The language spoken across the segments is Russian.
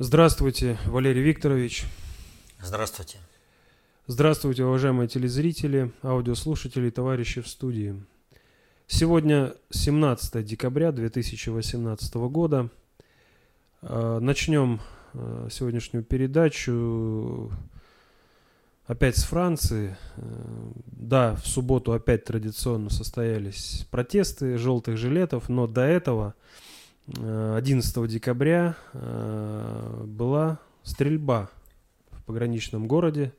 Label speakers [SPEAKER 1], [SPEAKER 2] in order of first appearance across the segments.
[SPEAKER 1] Здравствуйте, Валерий Викторович.
[SPEAKER 2] Здравствуйте.
[SPEAKER 1] Здравствуйте, уважаемые телезрители, аудиослушатели и товарищи в студии. Сегодня 17 декабря 2018 года. А, начнем а, сегодняшнюю передачу опять с Франции. А, да, в субботу опять традиционно состоялись протесты желтых жилетов, но до этого 11 декабря была стрельба в пограничном городе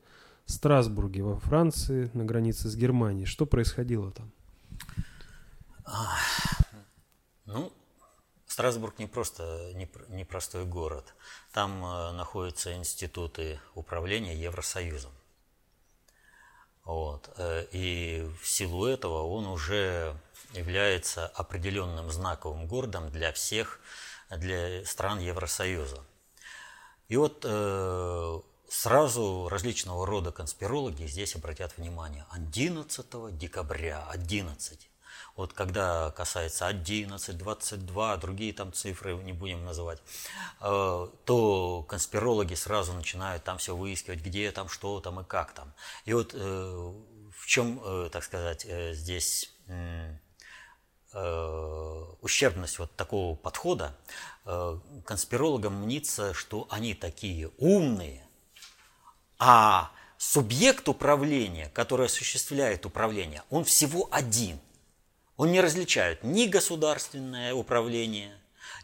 [SPEAKER 1] Страсбурге во Франции на границе с Германией. Что происходило там?
[SPEAKER 2] Ну, Страсбург не просто непростой город. Там э, находятся институты управления Евросоюзом. Вот. Э, и в силу этого он уже является определенным знаковым городом для всех, для стран Евросоюза. И вот э, сразу различного рода конспирологи здесь обратят внимание. 11 декабря, 11. Вот когда касается 11, 22, другие там цифры не будем называть, э, то конспирологи сразу начинают там все выискивать, где там, что там и как там. И вот э, в чем, э, так сказать, здесь ущербность вот такого подхода, конспирологам мнится, что они такие умные, а субъект управления, который осуществляет управление, он всего один. Он не различает ни государственное управление,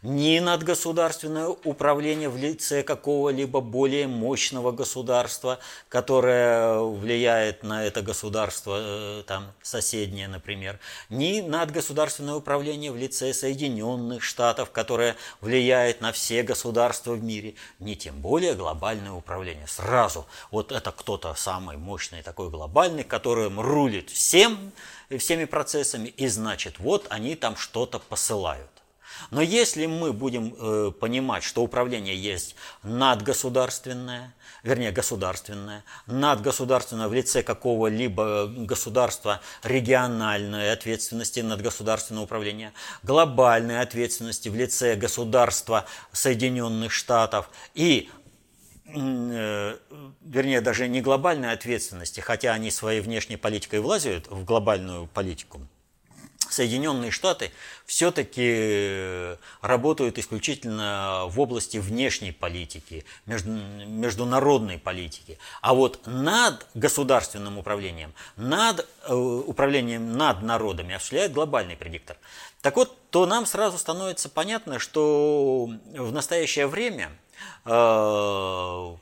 [SPEAKER 2] ни надгосударственное управление в лице какого-либо более мощного государства, которое влияет на это государство, э, там, соседнее, например, ни надгосударственное управление в лице Соединенных Штатов, которое влияет на все государства в мире, ни тем более глобальное управление. Сразу вот это кто-то самый мощный такой глобальный, которым рулит всем, всеми процессами, и значит, вот они там что-то посылают. Но если мы будем э, понимать, что управление есть надгосударственное, вернее государственное, надгосударственное в лице какого-либо государства региональной ответственности над государственное управление, глобальной ответственности в лице государства Соединенных Штатов и Э, вернее, даже не глобальной ответственности, хотя они своей внешней политикой влазят в глобальную политику, Соединенные Штаты все-таки работают исключительно в области внешней политики, международной политики. А вот над государственным управлением, над э, управлением над народами осуществляет глобальный предиктор. Так вот, то нам сразу становится понятно, что в настоящее время – Э,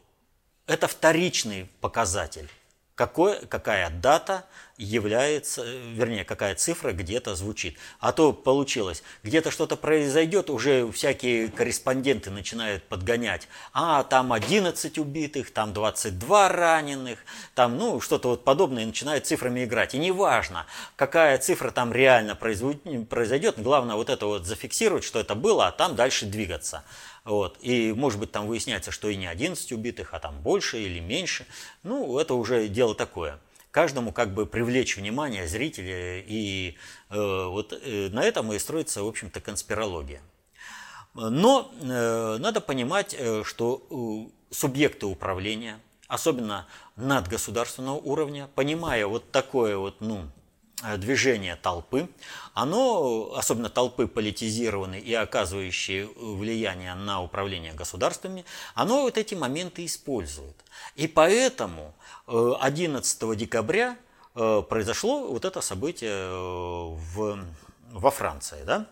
[SPEAKER 2] это вторичный показатель. Какой, какая дата является, вернее, какая цифра где-то звучит. А то получилось, где-то что-то произойдет, уже всякие корреспонденты начинают подгонять. А, там 11 убитых, там 22 раненых, там, ну, что-то вот подобное, и начинают цифрами играть. И неважно, какая цифра там реально произойдет, главное вот это вот зафиксировать, что это было, а там дальше двигаться. Вот. И может быть там выясняется, что и не 11 убитых, а там больше или меньше. Ну, это уже дело такое. Каждому как бы привлечь внимание зрителя, и э, вот э, на этом и строится, в общем-то, конспирология. Но э, надо понимать, э, что э, субъекты управления, особенно надгосударственного уровня, понимая вот такое вот, ну, Э, движение толпы, оно, особенно толпы политизированные и оказывающие влияние на управление государствами, оно вот эти моменты использует. И поэтому 11 э, декабря э, произошло вот это событие в, во Франции. Да?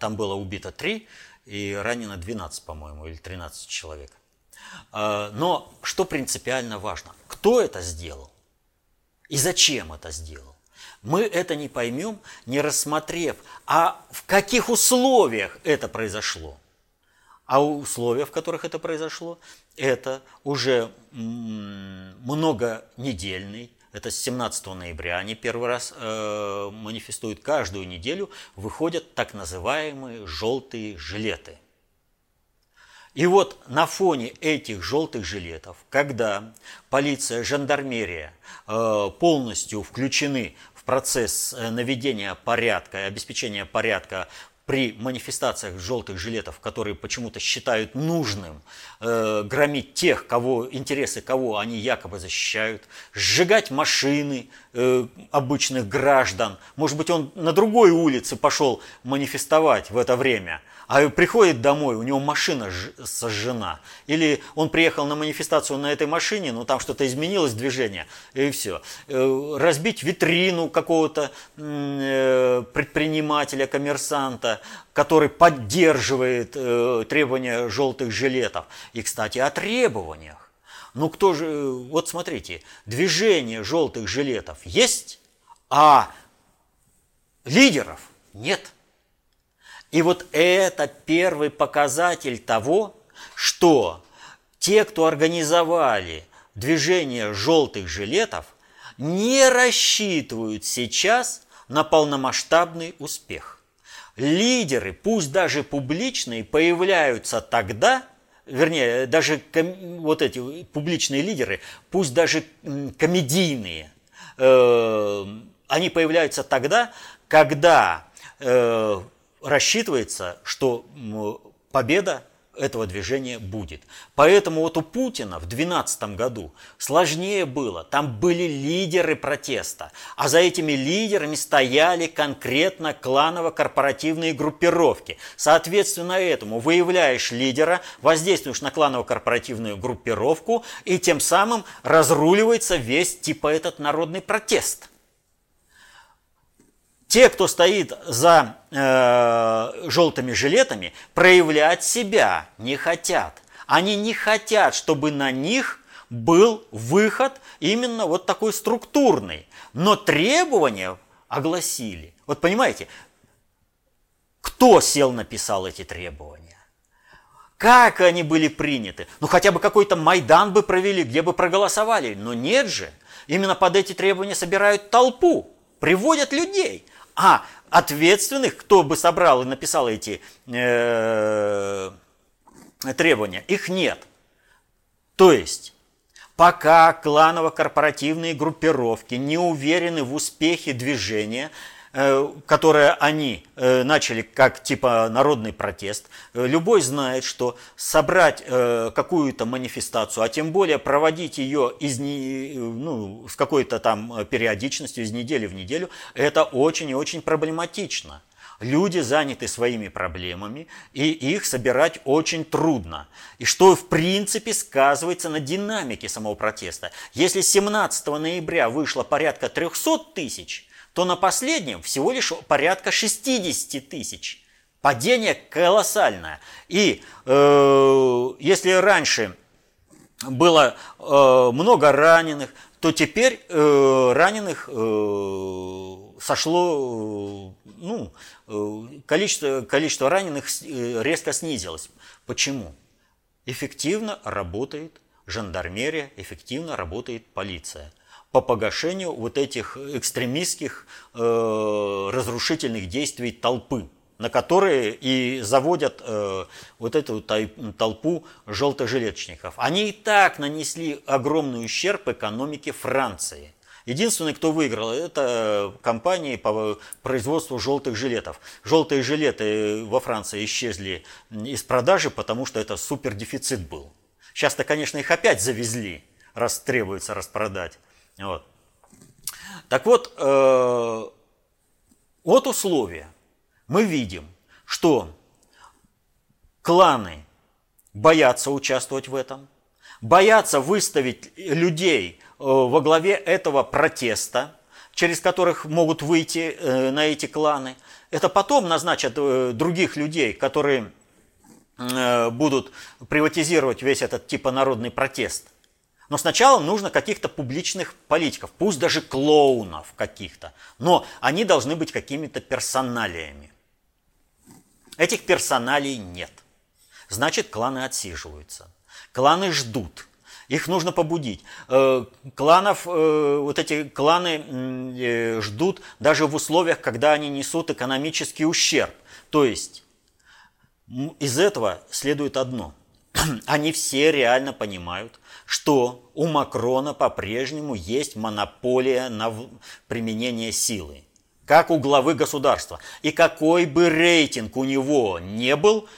[SPEAKER 2] Там было убито 3 и ранено 12, по-моему, или 13 человек. Но что принципиально важно? Кто это сделал? И зачем это сделал? Мы это не поймем, не рассмотрев, а в каких условиях это произошло. А условия, в которых это произошло, это уже многонедельный, это с 17 ноября, они первый раз э, манифестуют каждую неделю, выходят так называемые желтые жилеты. И вот на фоне этих желтых жилетов, когда полиция, жандармерия э, полностью включены в процесс э, наведения порядка и обеспечения порядка при манифестациях желтых жилетов, которые почему-то считают нужным э, громить тех, кого, интересы кого они якобы защищают, сжигать машины э, обычных граждан. Может быть, он на другой улице пошел манифестовать в это время – а приходит домой, у него машина сожжена. Или он приехал на манифестацию на этой машине, но там что-то изменилось, движение, и все. Э, разбить витрину какого-то э, предпринимателя, коммерсанта, который поддерживает э, требования желтых жилетов. И, кстати, о требованиях. Ну кто же, вот смотрите, движение желтых жилетов есть, а лидеров нет. И вот это первый показатель того, что те, кто организовали движение желтых жилетов, не рассчитывают сейчас на полномасштабный успех. Лидеры, пусть даже публичные, появляются тогда, вернее, даже вот эти публичные лидеры, пусть даже комедийные, э, они появляются тогда, когда э, рассчитывается, что победа этого движения будет. Поэтому вот у Путина в 2012 году сложнее было. Там были лидеры протеста, а за этими лидерами стояли конкретно кланово-корпоративные группировки. Соответственно этому выявляешь лидера, воздействуешь на кланово-корпоративную группировку, и тем самым разруливается весь типа этот народный протест – те, кто стоит за э, желтыми жилетами, проявлять себя не хотят. Они не хотят, чтобы на них был выход именно вот такой структурный. Но требования огласили. Вот понимаете, кто сел написал эти требования? Как они были приняты? Ну хотя бы какой-то Майдан бы провели, где бы проголосовали. Но нет же. Именно под эти требования собирают толпу, приводят людей. А ответственных, кто бы собрал и написал эти э, требования, их нет. То есть, пока кланово-корпоративные группировки не уверены в успехе движения, которое они э, начали как типа народный протест, э, любой знает, что собрать какую-то манифестацию, а тем более проводить ее из, ну, с какой-то там периодичностью из недели в неделю, это очень и очень проблематично. Люди заняты своими проблемами, и их собирать очень трудно. И что, в принципе, сказывается на динамике самого протеста. Если 17 ноября вышло порядка 300 тысяч, то на последнем всего лишь порядка 60 тысяч. Падение колоссальное. И э, если раньше было э, много раненых, то теперь э, раненых э, сошло, э, ну, э, количество, количество раненых э, резко снизилось. Почему? Эффективно работает жандармерия, эффективно работает полиция – по погашению вот этих экстремистских э, разрушительных действий толпы, на которые и заводят э, вот эту толпу желтожилетчников. Они и так нанесли огромный ущерб экономике Франции. Единственный, кто выиграл, это компании по производству желтых жилетов. Желтые жилеты во Франции исчезли из продажи, потому что это супер дефицит был. Сейчас-то, конечно, их опять завезли, раз требуется распродать. Вот. Так вот, э, от условия мы видим, что кланы боятся участвовать в этом, боятся выставить людей э, во главе этого протеста, через которых могут выйти э, на эти кланы. Это потом назначат э, других людей, которые будут приватизировать весь этот типа народный протест. Но сначала нужно каких-то публичных политиков, пусть даже клоунов каких-то, но они должны быть какими-то персоналиями. Этих персоналий нет. Значит, кланы отсиживаются. Кланы ждут. Их нужно побудить. Э, кланов, э, вот эти кланы э, ждут даже в условиях, когда они несут экономический ущерб. То есть из этого следует одно. Они все реально понимают, что у Макрона по-прежнему есть монополия на применение силы. как у главы государства. И какой бы рейтинг у него не был,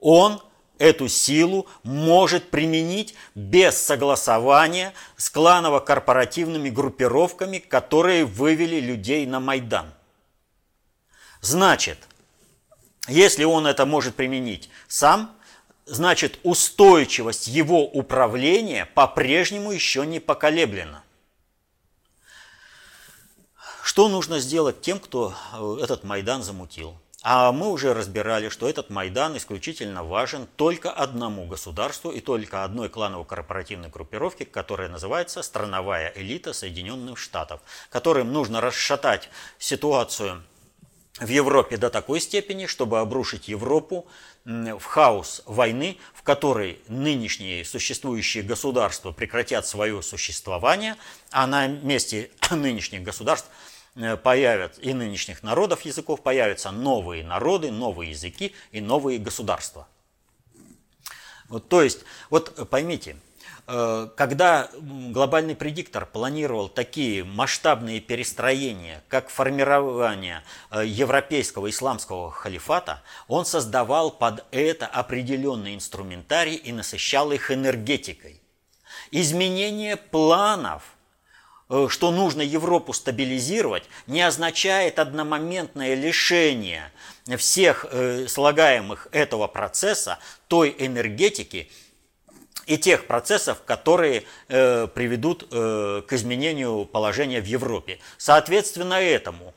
[SPEAKER 2] он эту силу может применить без согласования с кланово-корпоративными группировками, которые вывели людей на Майдан. Значит, если он это может применить сам, значит устойчивость его управления по-прежнему еще не поколеблена. Что нужно сделать тем, кто э, этот Майдан замутил? А мы уже разбирали, что этот Майдан исключительно важен только одному государству и только одной кланово-корпоративной группировке, которая называется «Страновая элита Соединенных Штатов», которым нужно расшатать ситуацию в Европе до такой степени, чтобы обрушить Европу в хаос войны, в которой нынешние существующие государства прекратят свое существование, а на месте нынешних государств – Э, появят и нынешних народов языков, появятся новые народы, новые языки и новые государства. Вот, то есть, вот поймите, э, когда глобальный предиктор планировал такие масштабные перестроения, как формирование э, европейского исламского халифата, он создавал под это определенный инструментарий и насыщал их энергетикой. Изменение планов – Э, что нужно Европу стабилизировать, не означает одномоментное лишение всех э, слагаемых этого процесса той энергетики и тех процессов, которые э, приведут к изменению положения в Европе. Соответственно этому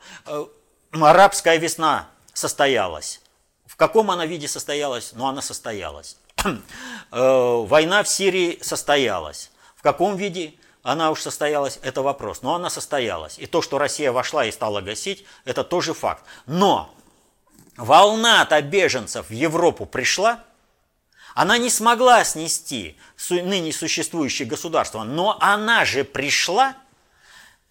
[SPEAKER 2] арабская весна состоялась. В каком она виде состоялась? Ну, она состоялась. Война в Сирии состоялась. В каком виде? она уж состоялась, это вопрос. Но она состоялась. И то, что Россия вошла и стала гасить, это тоже факт. Но волна-то беженцев в Европу пришла, она не смогла снести ныне существующее государство, но она же пришла.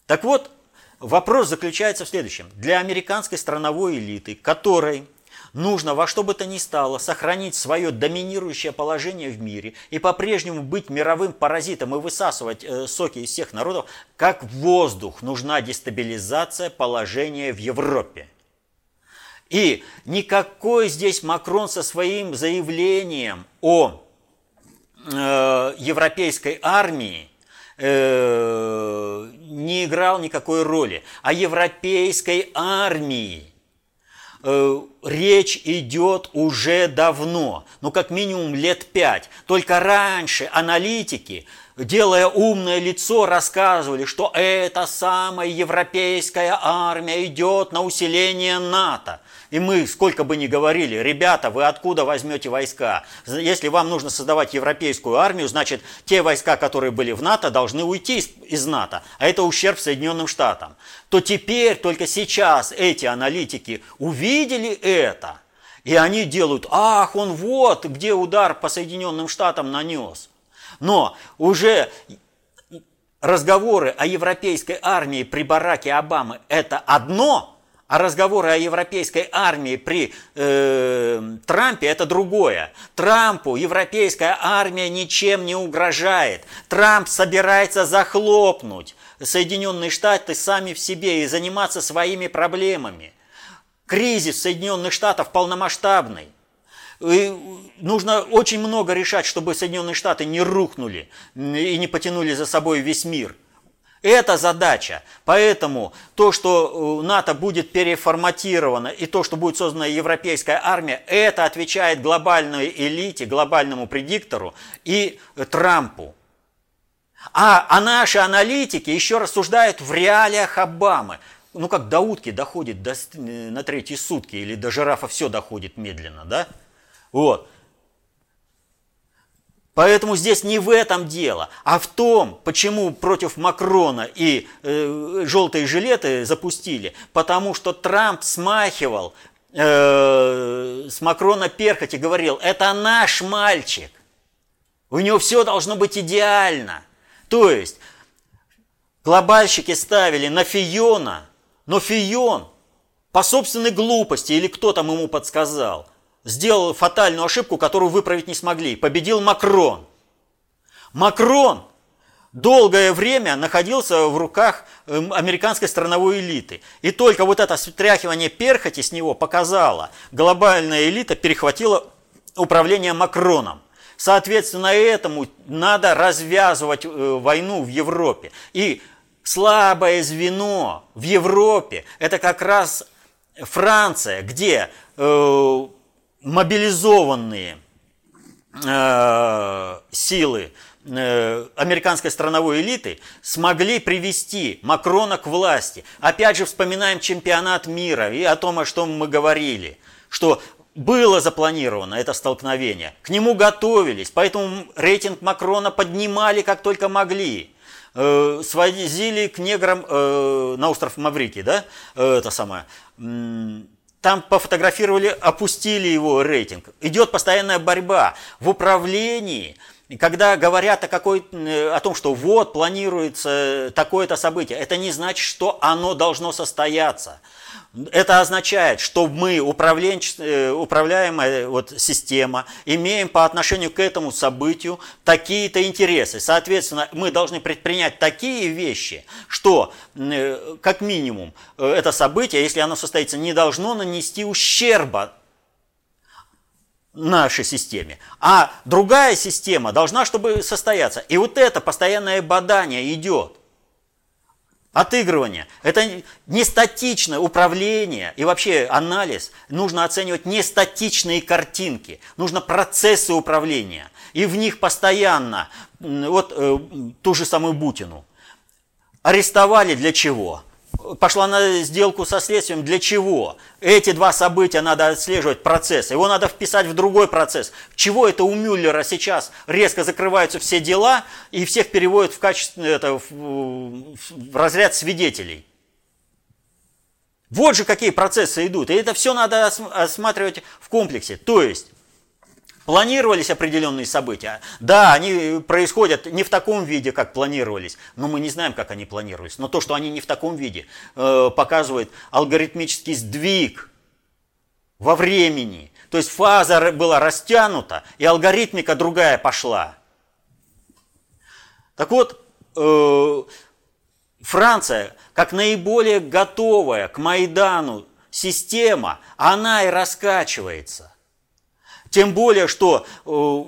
[SPEAKER 2] Так вот, вопрос заключается в следующем. Для американской страновой элиты, которой нужно во что бы то ни стало сохранить свое доминирующее положение в мире и по-прежнему быть мировым паразитом и высасывать э, соки из всех народов, как воздух нужна дестабилизация положения в Европе. И никакой здесь Макрон со своим заявлением о э, европейской армии э, не играл никакой роли. О европейской армии Э, речь идет уже давно, ну как минимум лет пять. Только раньше аналитики, делая умное лицо, рассказывали, что эта самая европейская армия идет на усиление НАТО. И мы, сколько бы ни говорили, ребята, вы откуда возьмете войска? Если вам нужно создавать европейскую армию, значит, те войска, которые были в НАТО, должны уйти из, из НАТО, а это ущерб Соединенным Штатам. То теперь, только сейчас эти аналитики увидели это, и они делают, ах, он вот, где удар по Соединенным Штатам нанес. Но уже разговоры о европейской армии при Бараке Обамы – это одно – а разговоры о европейской армии при э, Трампе это другое. Трампу европейская армия ничем не угрожает. Трамп собирается захлопнуть Соединенные Штаты сами в себе и заниматься своими проблемами. Кризис Соединенных Штатов полномасштабный. И нужно очень много решать, чтобы Соединенные Штаты не рухнули и не потянули за собой весь мир – это задача. Поэтому то, что НАТО будет переформатировано и то, что будет создана европейская армия, это отвечает глобальной элите, глобальному предиктору и Трампу. А, а наши аналитики еще рассуждают в реалиях Обамы. Ну, как до утки доходит до, э, на третьи сутки, или до жирафа все доходит медленно, да? Вот. Поэтому здесь не в этом дело, а в том, почему против Макрона и э, желтые жилеты запустили. Потому что Трамп смахивал э, с Макрона перхоть и говорил, это наш мальчик. У него все должно быть идеально. То есть глобальщики ставили на Фиона, но Фион по собственной глупости или кто там ему подсказал – сделал фатальную ошибку, которую выправить не смогли. Победил Макрон. Макрон долгое время находился в руках эм, американской страновой элиты. И только вот это стряхивание перхоти с него показало, глобальная элита перехватила управление Макроном. Соответственно, этому надо развязывать э, войну в Европе. И слабое звено в Европе – это как раз Франция, где э, мобилизованные э, силы э, американской страновой элиты смогли привести Макрона к власти. Опять же вспоминаем чемпионат мира и о том, о чем мы говорили, что было запланировано это столкновение, к нему готовились, поэтому рейтинг Макрона поднимали как только могли. Э, свозили к неграм э, на остров Маврики, да, э, это самое. Там пофотографировали, опустили его рейтинг. Идет постоянная борьба. В управлении, когда говорят о, какой, о том, что вот планируется такое-то событие, это не значит, что оно должно состояться. Это означает, что мы, э, управляемая вот система, имеем по отношению к этому событию такие-то интересы. Соответственно, мы должны предпринять такие вещи, что, э, как минимум, э, это событие, если оно состоится, не должно нанести ущерба нашей системе. А другая система должна, чтобы состояться. И вот это постоянное бадание идет отыгрывание. Это не статичное управление и вообще анализ. Нужно оценивать не статичные картинки, нужно процессы управления. И в них постоянно, вот э, ту же самую Бутину, арестовали для чего? Пошла на сделку со следствием. Для чего? Эти два события надо отслеживать, процесс. Его надо вписать в другой процесс. Чего это у Мюллера сейчас резко закрываются все дела и всех переводят в, качестве, это, в, в разряд свидетелей? Вот же какие процессы идут. И это все надо осматривать в комплексе. То есть, Планировались определенные события. Да, они происходят не в таком виде, как планировались, но мы не знаем, как они планировались. Но то, что они не в таком виде, э, показывает алгоритмический сдвиг во времени. То есть фаза была растянута, и алгоритмика другая пошла. Так вот, э, Франция, как наиболее готовая к Майдану система, она и раскачивается – тем более, что э,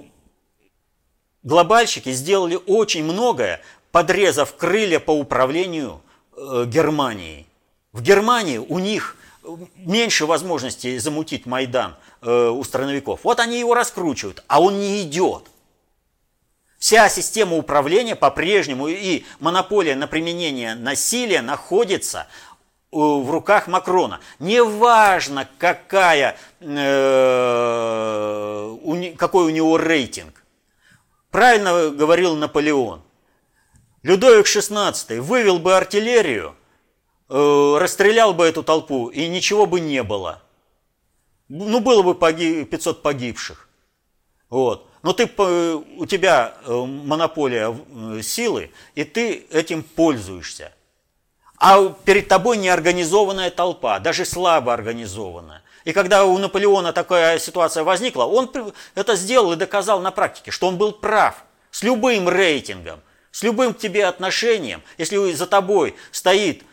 [SPEAKER 2] глобальщики сделали очень многое, подрезав крылья по управлению э, Германией. В Германии у них меньше возможностей замутить Майдан э, у страновиков. Вот они его раскручивают, а он не идет. Вся система управления по-прежнему и монополия на применение насилия находится в руках Макрона. Неважно, какая, э, какой у него рейтинг. Правильно говорил Наполеон. Людовик XVI вывел бы артиллерию, э, расстрелял бы эту толпу, и ничего бы не было. Ну, было бы погиб, 500 погибших. Вот. Но ты, у тебя э, монополия э, силы, и ты этим пользуешься а перед тобой неорганизованная толпа, даже слабо организованная. И когда у Наполеона такая ситуация возникла, он это сделал и доказал на практике, что он был прав с любым рейтингом, с любым к тебе отношением. Если за тобой стоит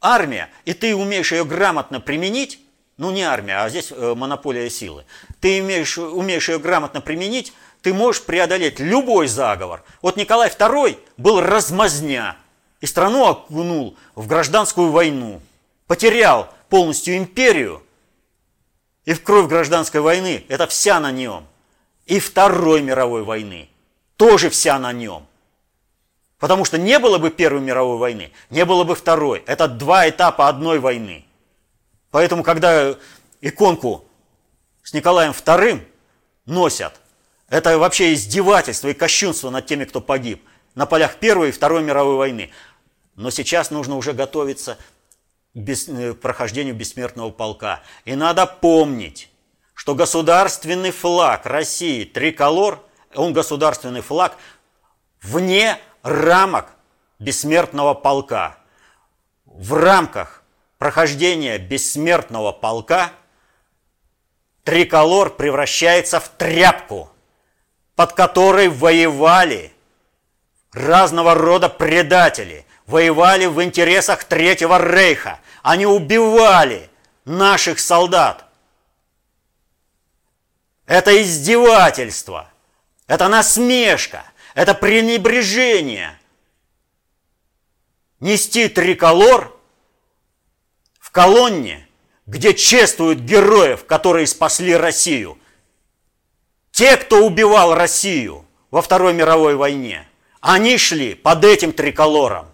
[SPEAKER 2] армия, и ты умеешь ее грамотно применить, ну не армия, а здесь э, монополия силы, ты умеешь, умеешь ее грамотно применить, ты можешь преодолеть любой заговор. Вот Николай II был размазня, и страну окунул в гражданскую войну, потерял полностью империю, и в кровь гражданской войны это вся на нем. И Второй мировой войны тоже вся на нем. Потому что не было бы Первой мировой войны, не было бы Второй. Это два этапа одной войны. Поэтому, когда иконку с Николаем II носят, это вообще издевательство и кощунство над теми, кто погиб на полях Первой и Второй мировой войны. Но сейчас нужно уже готовиться к э, прохождению бессмертного полка. И надо помнить, что государственный флаг России триколор, он государственный флаг вне рамок бессмертного полка. В рамках прохождения бессмертного полка триколор превращается в тряпку, под которой воевали разного рода предатели, воевали в интересах Третьего Рейха. Они убивали наших солдат. Это издевательство, это насмешка, это пренебрежение. Нести триколор в колонне, где чествуют героев, которые спасли Россию. Те, кто убивал Россию во Второй мировой войне, они шли под этим триколором.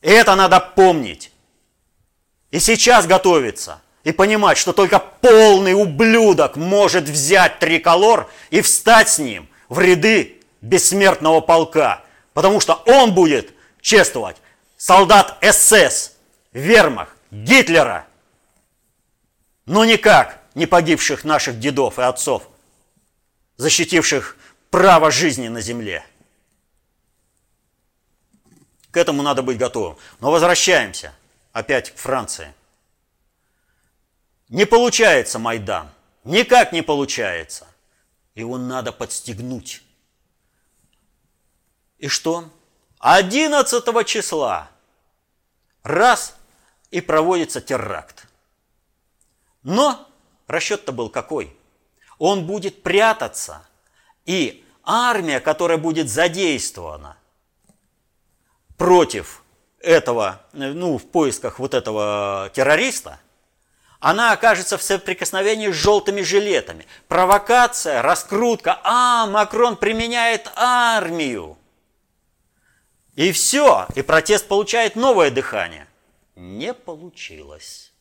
[SPEAKER 2] Это надо помнить. И сейчас готовиться и понимать, что только полный ублюдок может взять триколор и встать с ним в ряды бессмертного полка, потому что он будет чествовать солдат СС, Вермах, Гитлера, но никак не погибших наших дедов и отцов, защитивших право жизни на земле. К этому надо быть готовым. Но возвращаемся опять к Франции. Не получается Майдан. Никак не получается. Его надо подстегнуть. И что? 11 числа раз и проводится теракт. Но расчет-то был какой? Он будет прятаться, и армия, которая будет задействована против этого, ну, в поисках вот этого террориста, она окажется в соприкосновении с желтыми жилетами. Провокация, раскрутка. А, Макрон применяет армию. И все, и протест получает новое дыхание. Не получилось.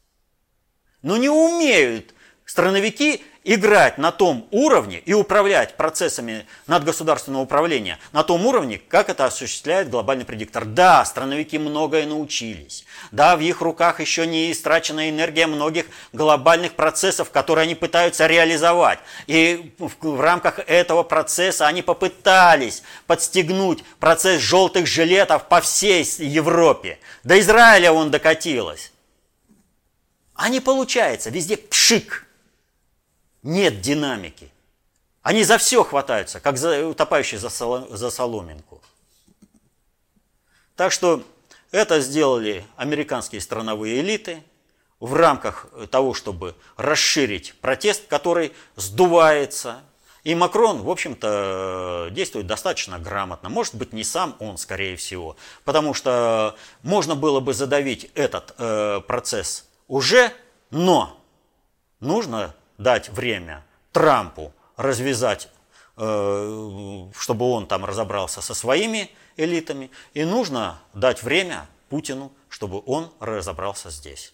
[SPEAKER 2] Но не умеют страновики играть на том уровне и управлять процессами надгосударственного управления на том уровне, как это осуществляет глобальный предиктор. Да, страновики многое научились. Да, в их руках еще не истрачена энергия многих глобальных процессов, которые они пытаются реализовать. И в рамках этого процесса они попытались подстегнуть процесс желтых жилетов по всей Европе. До Израиля он докатилось. А не получается, везде пшик – нет динамики. Они за все хватаются, как за, утопающие за, за соломинку. Так что это сделали американские страновые элиты в рамках того, чтобы расширить протест, который сдувается. И Макрон, в общем-то, действует достаточно грамотно. Может быть, не сам он, скорее всего. Потому что можно было бы задавить этот э, процесс уже, но нужно дать время Трампу развязать, э, чтобы он там разобрался со своими элитами, и нужно дать время Путину, чтобы он разобрался здесь.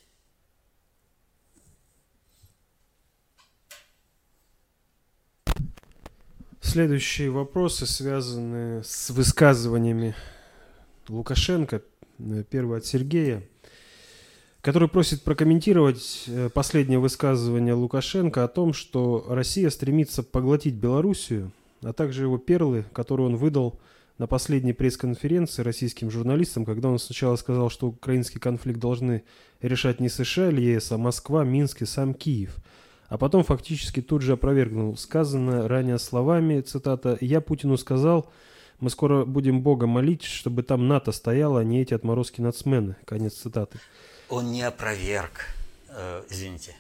[SPEAKER 1] Следующие вопросы связаны с высказываниями Лукашенко. Первый от Сергея который просит прокомментировать э, последнее высказывание Лукашенко о том, что Россия стремится поглотить Белоруссию, а также его перлы, которые он выдал на последней пресс-конференции российским журналистам, когда он сначала сказал, что украинский конфликт должны решать не США или ЕС, а Москва, Минск и сам Киев. А потом фактически тут же опровергнул сказанное ранее словами, цитата, «Я Путину сказал, мы скоро будем Бога молить, чтобы там НАТО стояло, а не эти отморозки-нацмены». Конец цитаты
[SPEAKER 2] он не опроверг. Э, извините.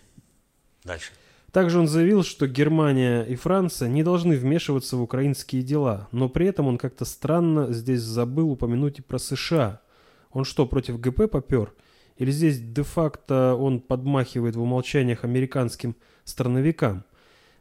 [SPEAKER 2] Дальше.
[SPEAKER 1] Также он заявил, что Германия и Франция не должны вмешиваться в украинские дела, но при этом он как-то странно здесь забыл упомянуть и про США. Он что, против ГП попер? Или здесь де-факто он подмахивает в умолчаниях американским страновикам?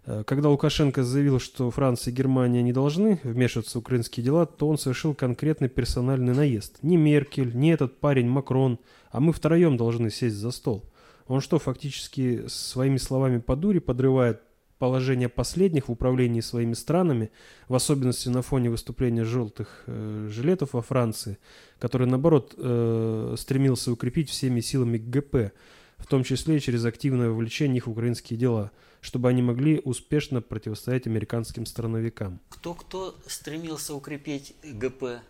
[SPEAKER 1] Э, когда Лукашенко заявил, что Франция и Германия не должны вмешиваться в украинские дела, то он совершил конкретный персональный наезд. Ни Меркель, ни этот парень Макрон – а мы втроем должны сесть за стол. Он что, фактически своими словами по дуре подрывает положение последних в управлении своими странами, в особенности на фоне выступления желтых э, жилетов во Франции, который, наоборот, э, стремился укрепить всеми силами ГП, в том числе через активное вовлечение их в украинские дела, чтобы они могли успешно противостоять американским страновикам.
[SPEAKER 2] Кто-кто стремился укрепить ГП?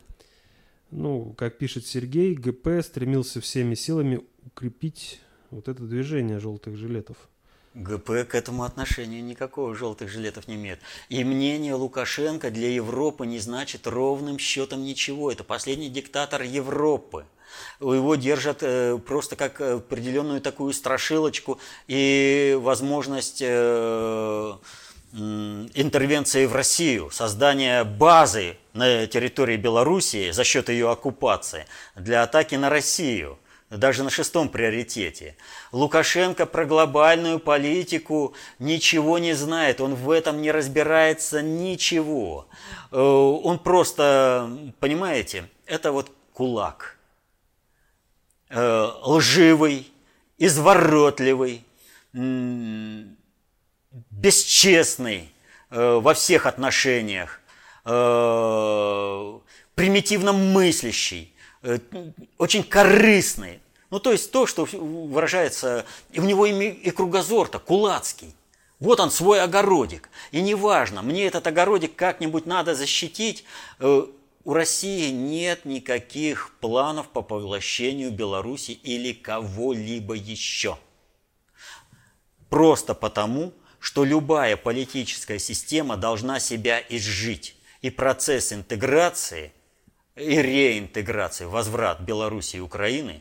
[SPEAKER 1] Ну, как пишет Сергей, ГП стремился всеми силами укрепить вот это движение желтых жилетов.
[SPEAKER 2] ГП к этому отношения никакого желтых жилетов не имеет. И мнение Лукашенко для Европы не значит ровным счетом ничего. Это последний диктатор Европы. Его держат э, просто как определенную такую страшилочку и возможность э, интервенции в Россию, создание базы на территории Белоруссии за счет ее оккупации для атаки на Россию – даже на шестом приоритете. Лукашенко про глобальную политику ничего не знает, он в этом не разбирается ничего. Э, он просто, понимаете, это вот кулак. Э, лживый, изворотливый, бесчестный э, во всех отношениях, примитивно мыслящий Э, очень корыстный. Ну, то есть то, что выражается, и у него и, и кругозор-то кулацкий. Вот он, свой огородик. И неважно, мне этот огородик как-нибудь надо защитить. Э, у России нет никаких планов по поглощению Беларуси или кого-либо еще. Просто потому, что любая политическая система должна себя изжить. И процесс интеграции – и реинтеграции, возврат Белоруссии и Украины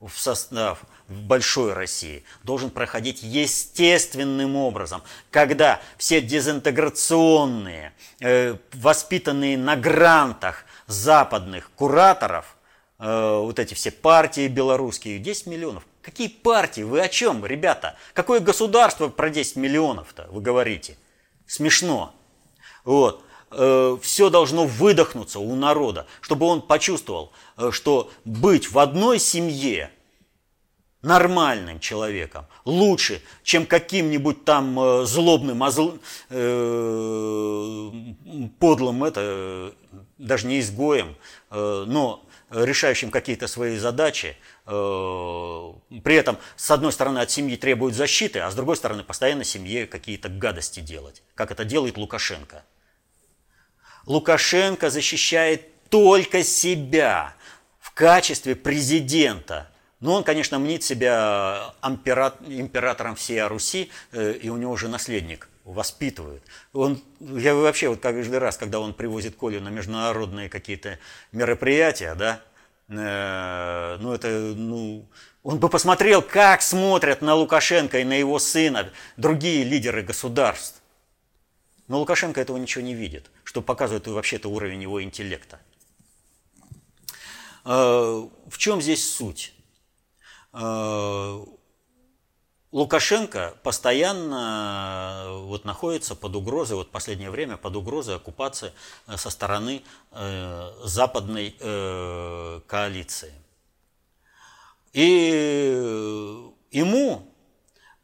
[SPEAKER 2] в состав большой России должен проходить естественным образом, когда все дезинтеграционные, э, воспитанные на грантах западных кураторов, э, вот эти все партии белорусские, 10 миллионов. Какие партии? Вы о чем, ребята? Какое государство про 10 миллионов-то вы говорите? Смешно. Вот э, все должно выдохнуться у народа, чтобы он почувствовал, э, что быть в одной семье нормальным человеком лучше, чем каким-нибудь там э, злобным, озл... э, подлым, это даже не изгоем, но решающим какие-то свои задачи, э, при этом, с одной стороны, от семьи требуют защиты, а с другой стороны, постоянно семье какие-то гадости делать, как это делает Лукашенко. Лукашенко защищает только себя в качестве президента. Но он, конечно, мнит себя императором всей Руси, э, и у него же наследник воспитывают. Он, я вообще вот каждый раз, когда он привозит Колю на международные какие-то мероприятия, да, э, ну это, ну, он бы посмотрел, как смотрят на Лукашенко и на его сына другие лидеры государств. Но Лукашенко этого ничего не видит, что показывает вообще-то уровень его интеллекта. Э, в чем здесь суть? Э, Лукашенко постоянно э, вот находится под угрозой, вот последнее время под угрозой оккупации со стороны западной коалиции. И ему,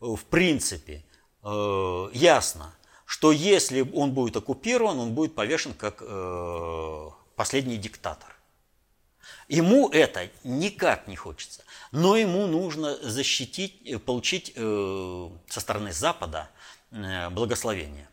[SPEAKER 2] в принципе, ясно, что если он будет оккупирован, он будет повешен как э, последний диктатор. Ему это никак не хочется, но ему нужно защитить, э, получить э, со стороны Запада э, благословение.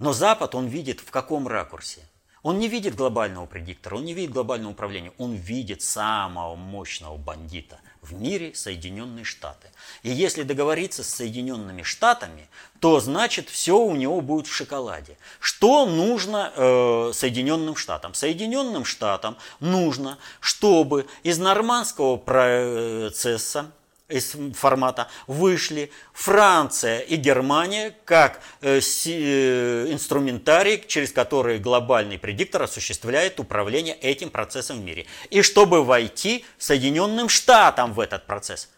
[SPEAKER 2] Но Запад он видит в каком ракурсе? Он не видит глобального предиктора, он не видит глобального управления, он видит самого мощного бандита в мире Соединенные Штаты. И если договориться с Соединенными Штатами, то значит все у него будет в шоколаде. Что нужно э, Соединенным Штатам? Соединенным Штатам нужно, чтобы из нормандского процесса из формата вышли Франция и Германия как э, э, инструментарий, через который глобальный предиктор осуществляет управление этим процессом в мире. И чтобы войти Соединенным Штатам в этот процесс.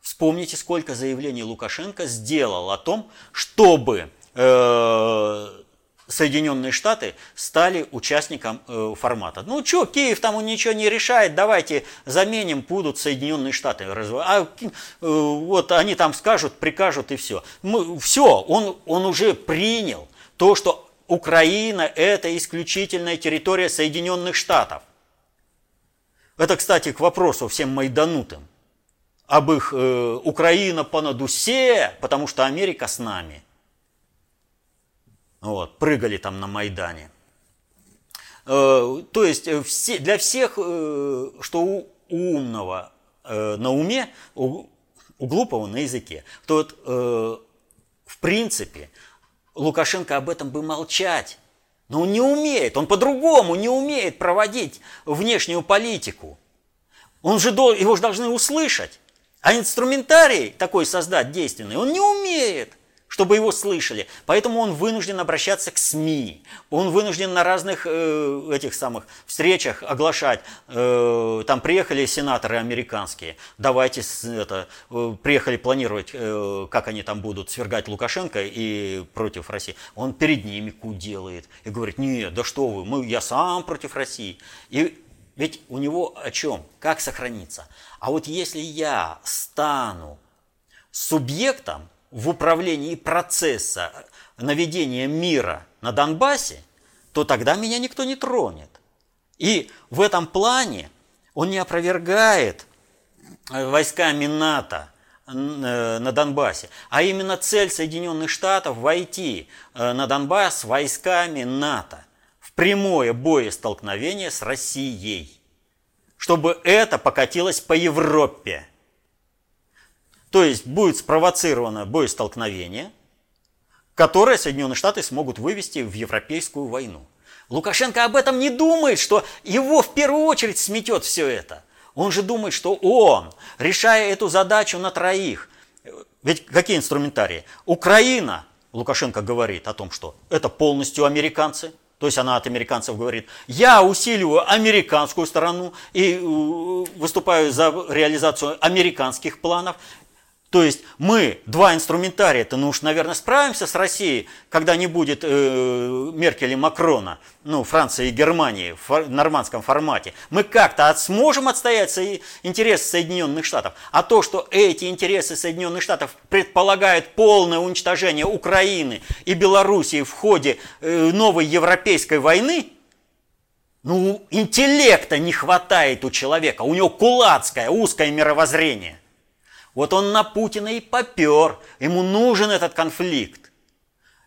[SPEAKER 2] Вспомните, сколько заявлений Лукашенко сделал о том, чтобы э, Соединенные Штаты стали участником э, формата. Ну что, Киев там ничего не решает, давайте заменим, будут Соединенные Штаты А э, вот они там скажут, прикажут и все. Мы, все, он, он уже принял то, что Украина это исключительная территория Соединенных Штатов. Это, кстати, к вопросу всем майданутым. Об их э, Украина понад усе, потому что Америка с нами – вот, прыгали там на Майдане. Э, то есть э, все, для всех, э, что у умного на уме, у, у глупого на языке, то вот в принципе, Лукашенко об этом бы молчать. Но он не умеет, он по-другому не умеет проводить внешнюю политику. Он же, его же должны услышать. А инструментарий такой создать действенный он не умеет чтобы его слышали. Поэтому он вынужден обращаться к СМИ. Он вынужден на разных э, этих самых встречах оглашать. Э, там приехали сенаторы американские. Давайте это, э, приехали планировать, э, как они там будут свергать Лукашенко и против России. Он перед ними ку делает и говорит, нет, да что вы, мы, я сам против России. И ведь у него о чем? Как сохраниться? А вот если я стану субъектом, в управлении процесса наведения мира на Донбассе, то тогда меня никто не тронет. И в этом плане он не опровергает э, войсками НАТО э, на Донбассе, а именно цель Соединенных Штатов войти э, на Донбасс войсками НАТО в прямое боестолкновение с Россией, чтобы это покатилось по Европе. То есть будет спровоцировано боестолкновение, которое Соединенные Штаты смогут вывести в европейскую войну. Лукашенко об этом не думает, что его в первую очередь сметет все это. Он же думает, что он, решая эту задачу на троих, ведь какие инструментарии? Украина, Лукашенко говорит о том, что это полностью американцы, то есть она от американцев говорит, я усиливаю американскую сторону и э, выступаю за реализацию американских планов. То есть мы, два инструментария, это ну уж, наверное, справимся с Россией, когда не будет э, Меркель и Макрона, ну, Франции и Германии в фор- нормандском формате. Мы как-то от, сможем отстоять со- интересы Соединенных Штатов. А то, что эти интересы Соединенных Штатов предполагают полное уничтожение Украины и Белоруссии в ходе э, новой европейской войны, ну, интеллекта не хватает у человека, у него кулацкое, узкое мировоззрение – вот он на Путина и попер. Ему нужен этот конфликт.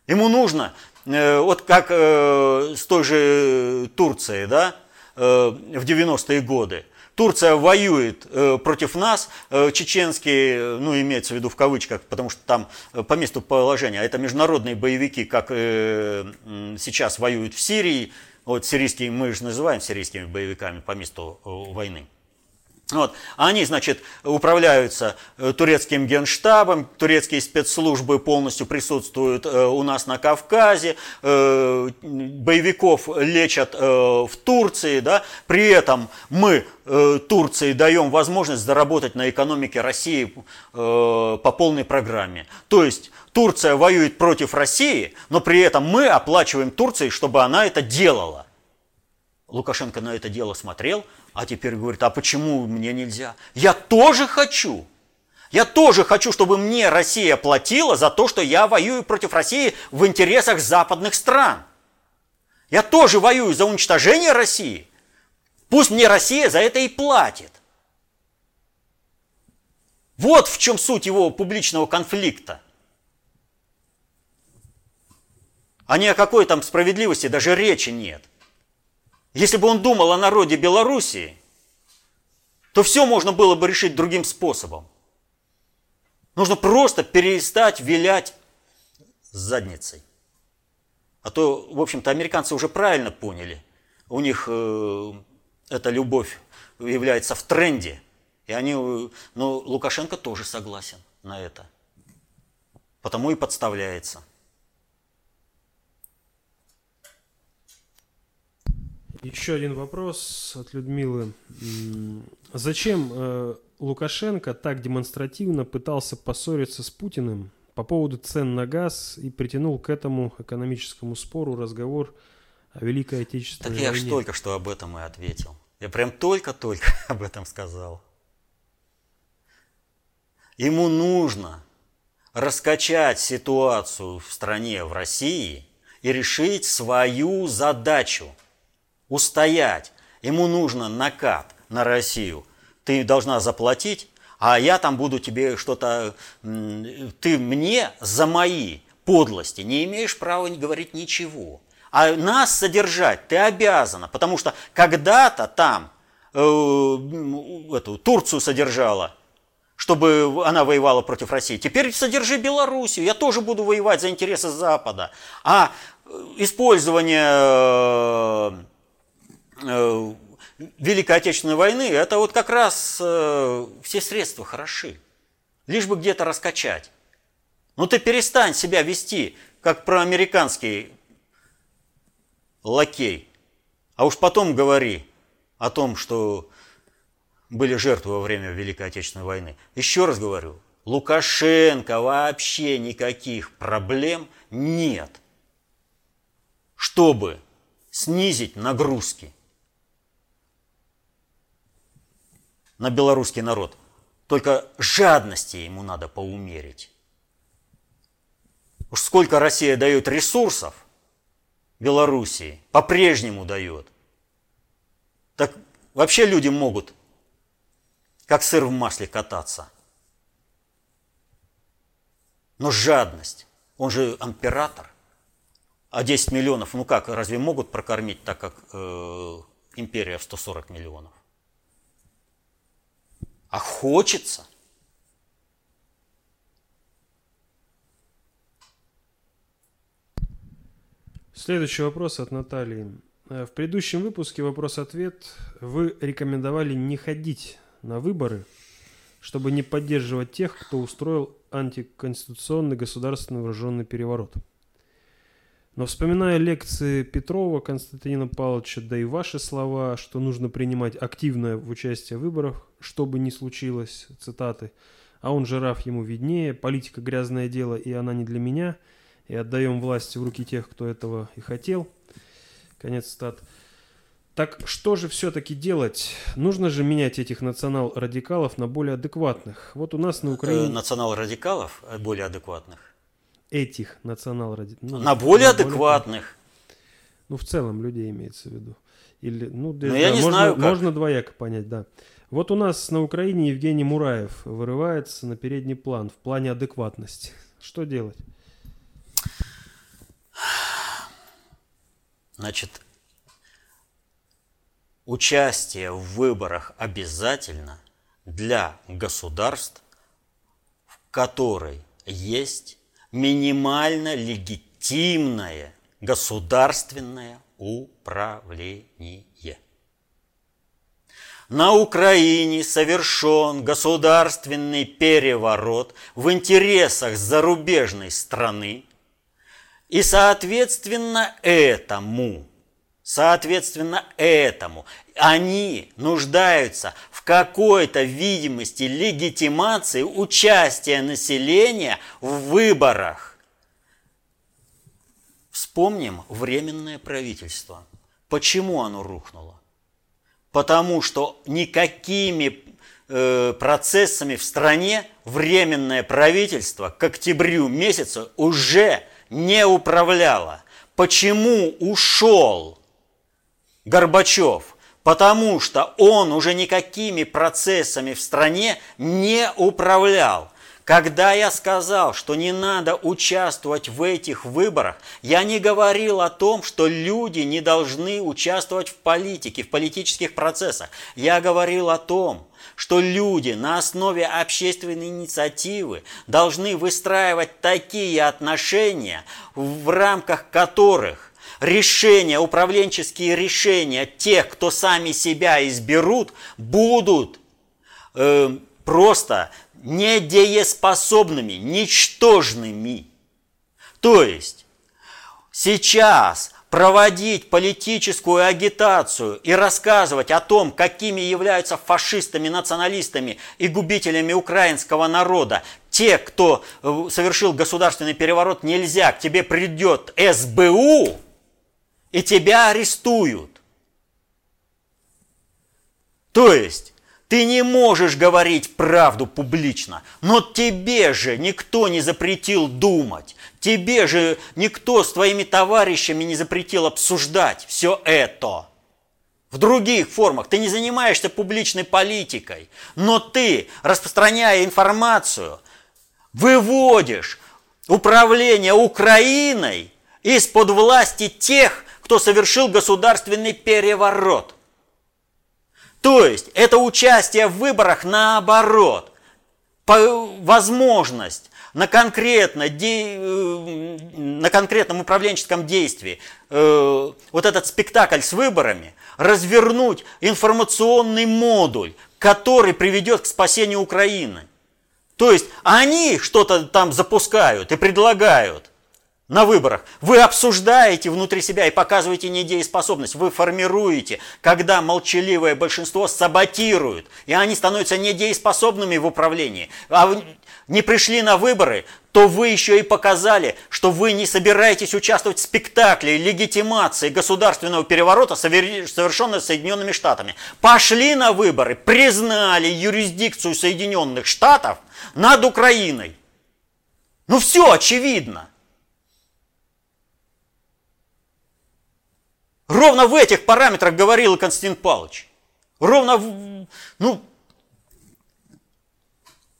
[SPEAKER 2] Ему нужно, э, вот как э, с той же Турцией, да, э, в 90-е годы. Турция воюет против нас, чеченские, ну, имеется в виду в кавычках, потому что там по месту положения, а это международные боевики, как сейчас воюют в Сирии, вот сирийские, мы же называем сирийскими боевиками по месту войны. Вот. Они, значит, управляются э, турецким генштабом, турецкие спецслужбы полностью присутствуют э, у нас на Кавказе, э, боевиков лечат в Турции, да? при этом мы Турции даем возможность заработать на экономике России по полной программе. То есть Турция воюет против России, но при этом мы оплачиваем Турции, чтобы она это делала. Лукашенко на это дело смотрел – а теперь говорит, а почему мне нельзя? Я тоже хочу. Я тоже хочу, чтобы мне Россия платила за то, что я воюю против России в интересах западных стран. Я тоже воюю за уничтожение России. Пусть мне Россия за это и платит. Вот в чем суть его публичного конфликта. А ни о какой там справедливости даже речи нет. Если бы он думал о народе Белоруссии, то все можно было бы решить другим способом. Нужно просто перестать вилять задницей. А то, в общем-то, американцы уже правильно поняли. У них э, эта любовь является в тренде. И они, э, но Лукашенко тоже согласен на это. Потому и подставляется.
[SPEAKER 1] Еще один вопрос от Людмилы. Зачем э, Лукашенко так демонстративно пытался поссориться с Путиным по поводу цен на газ и притянул к этому экономическому спору разговор о Великой Отечественной
[SPEAKER 2] так
[SPEAKER 1] войне?
[SPEAKER 2] Так я же только что об этом и ответил. Я прям только-только об этом сказал. Ему нужно раскачать ситуацию в стране, в России и решить свою задачу – устоять. Ему нужно накат на Россию. Ты должна заплатить, а я там буду тебе что-то... Ты мне за мои подлости не имеешь права говорить ничего. А нас содержать ты обязана, потому что когда-то там э, эту Турцию содержала чтобы она воевала против России. Теперь содержи Белоруссию, я тоже буду воевать за интересы Запада. А использование э, Великой Отечественной войны, это вот как раз э, все средства хороши. Лишь бы где-то раскачать. Ну ты перестань себя вести, как проамериканский лакей. А уж потом говори о том, что были жертвы во время Великой Отечественной войны. Еще раз говорю, Лукашенко вообще никаких проблем нет, чтобы снизить нагрузки на белорусский народ. Только жадности ему надо поумерить. Уж сколько Россия дает ресурсов Белоруссии, по-прежнему дает. Так вообще люди могут как сыр в масле кататься. Но жадность, он же император, а 10 миллионов, ну как, разве могут прокормить так, как э, империя в 140 миллионов? А хочется.
[SPEAKER 1] Следующий вопрос от Натальи. Э, в предыдущем выпуске вопрос-ответ вы рекомендовали не ходить на выборы, чтобы не поддерживать тех, кто устроил антиконституционный государственный вооруженный переворот. Но вспоминая лекции Петрова, Константина Павловича, да и ваши слова, что нужно принимать активное участие в выборах, что бы ни случилось, цитаты, а он жираф ему виднее, политика грязное дело, и она не для меня, и отдаем власть в руки тех, кто этого и хотел. Конец цитат. Так что же все-таки делать? Нужно же менять этих национал-радикалов на более адекватных. Вот у нас на Украине... Э,
[SPEAKER 2] национал-радикалов э, более адекватных?
[SPEAKER 1] Этих национал-радикалов.
[SPEAKER 2] Ну, на более адекватных.
[SPEAKER 1] Ну, в целом людей имеется в виду. Или, ну, да, я не можно, знаю, как. можно двояко понять, да. Вот у нас на Украине Евгений Мураев вырывается на передний план в плане адекватности. Что делать?
[SPEAKER 2] Значит, Участие в выборах обязательно для государств, в которой есть минимально легитимное государственное управление. На Украине совершен государственный переворот в интересах зарубежной страны, и соответственно этому Соответственно, этому они нуждаются в какой-то видимости легитимации участия населения в выборах. Вспомним временное правительство. Почему оно рухнуло? Потому что никакими э, процессами в стране временное правительство к октябрю месяцу уже не управляло. Почему ушел Горбачев, потому что он уже никакими процессами в стране не управлял. Когда я сказал, что не надо участвовать в этих выборах, я не говорил о том, что люди не должны участвовать в политике, в политических процессах. Я говорил о том, что люди на основе общественной инициативы должны выстраивать такие отношения, в рамках которых решения, управленческие решения тех, кто сами себя изберут, будут э, просто недееспособными, ничтожными. То есть сейчас проводить политическую агитацию и рассказывать о том, какими являются фашистами, националистами и губителями украинского народа, те, кто э, совершил государственный переворот, нельзя, к тебе придет СБУ, и тебя арестуют. То есть, ты не можешь говорить правду публично, но тебе же никто не запретил думать, тебе же никто с твоими товарищами не запретил обсуждать все это. В других формах ты не занимаешься публичной политикой, но ты, распространяя информацию, выводишь управление Украиной из-под власти тех, кто совершил государственный переворот. То есть это участие в выборах наоборот. возможность на, конкретно, де, э, на конкретном управленческом действии э, вот этот спектакль с выборами развернуть информационный модуль, который приведет к спасению Украины. То есть они что-то там запускают и предлагают на выборах. Вы обсуждаете внутри себя и показываете недееспособность. Вы формируете, когда молчаливое большинство саботирует, и они становятся недееспособными в управлении. А не пришли на выборы, то вы еще и показали, что вы не собираетесь участвовать в спектакле легитимации государственного переворота, совершенного Соединенными Штатами. Пошли на выборы, признали юрисдикцию Соединенных Штатов над Украиной. Ну все очевидно. Ровно в этих параметрах говорил Константин Павлович. Ровно, в, ну,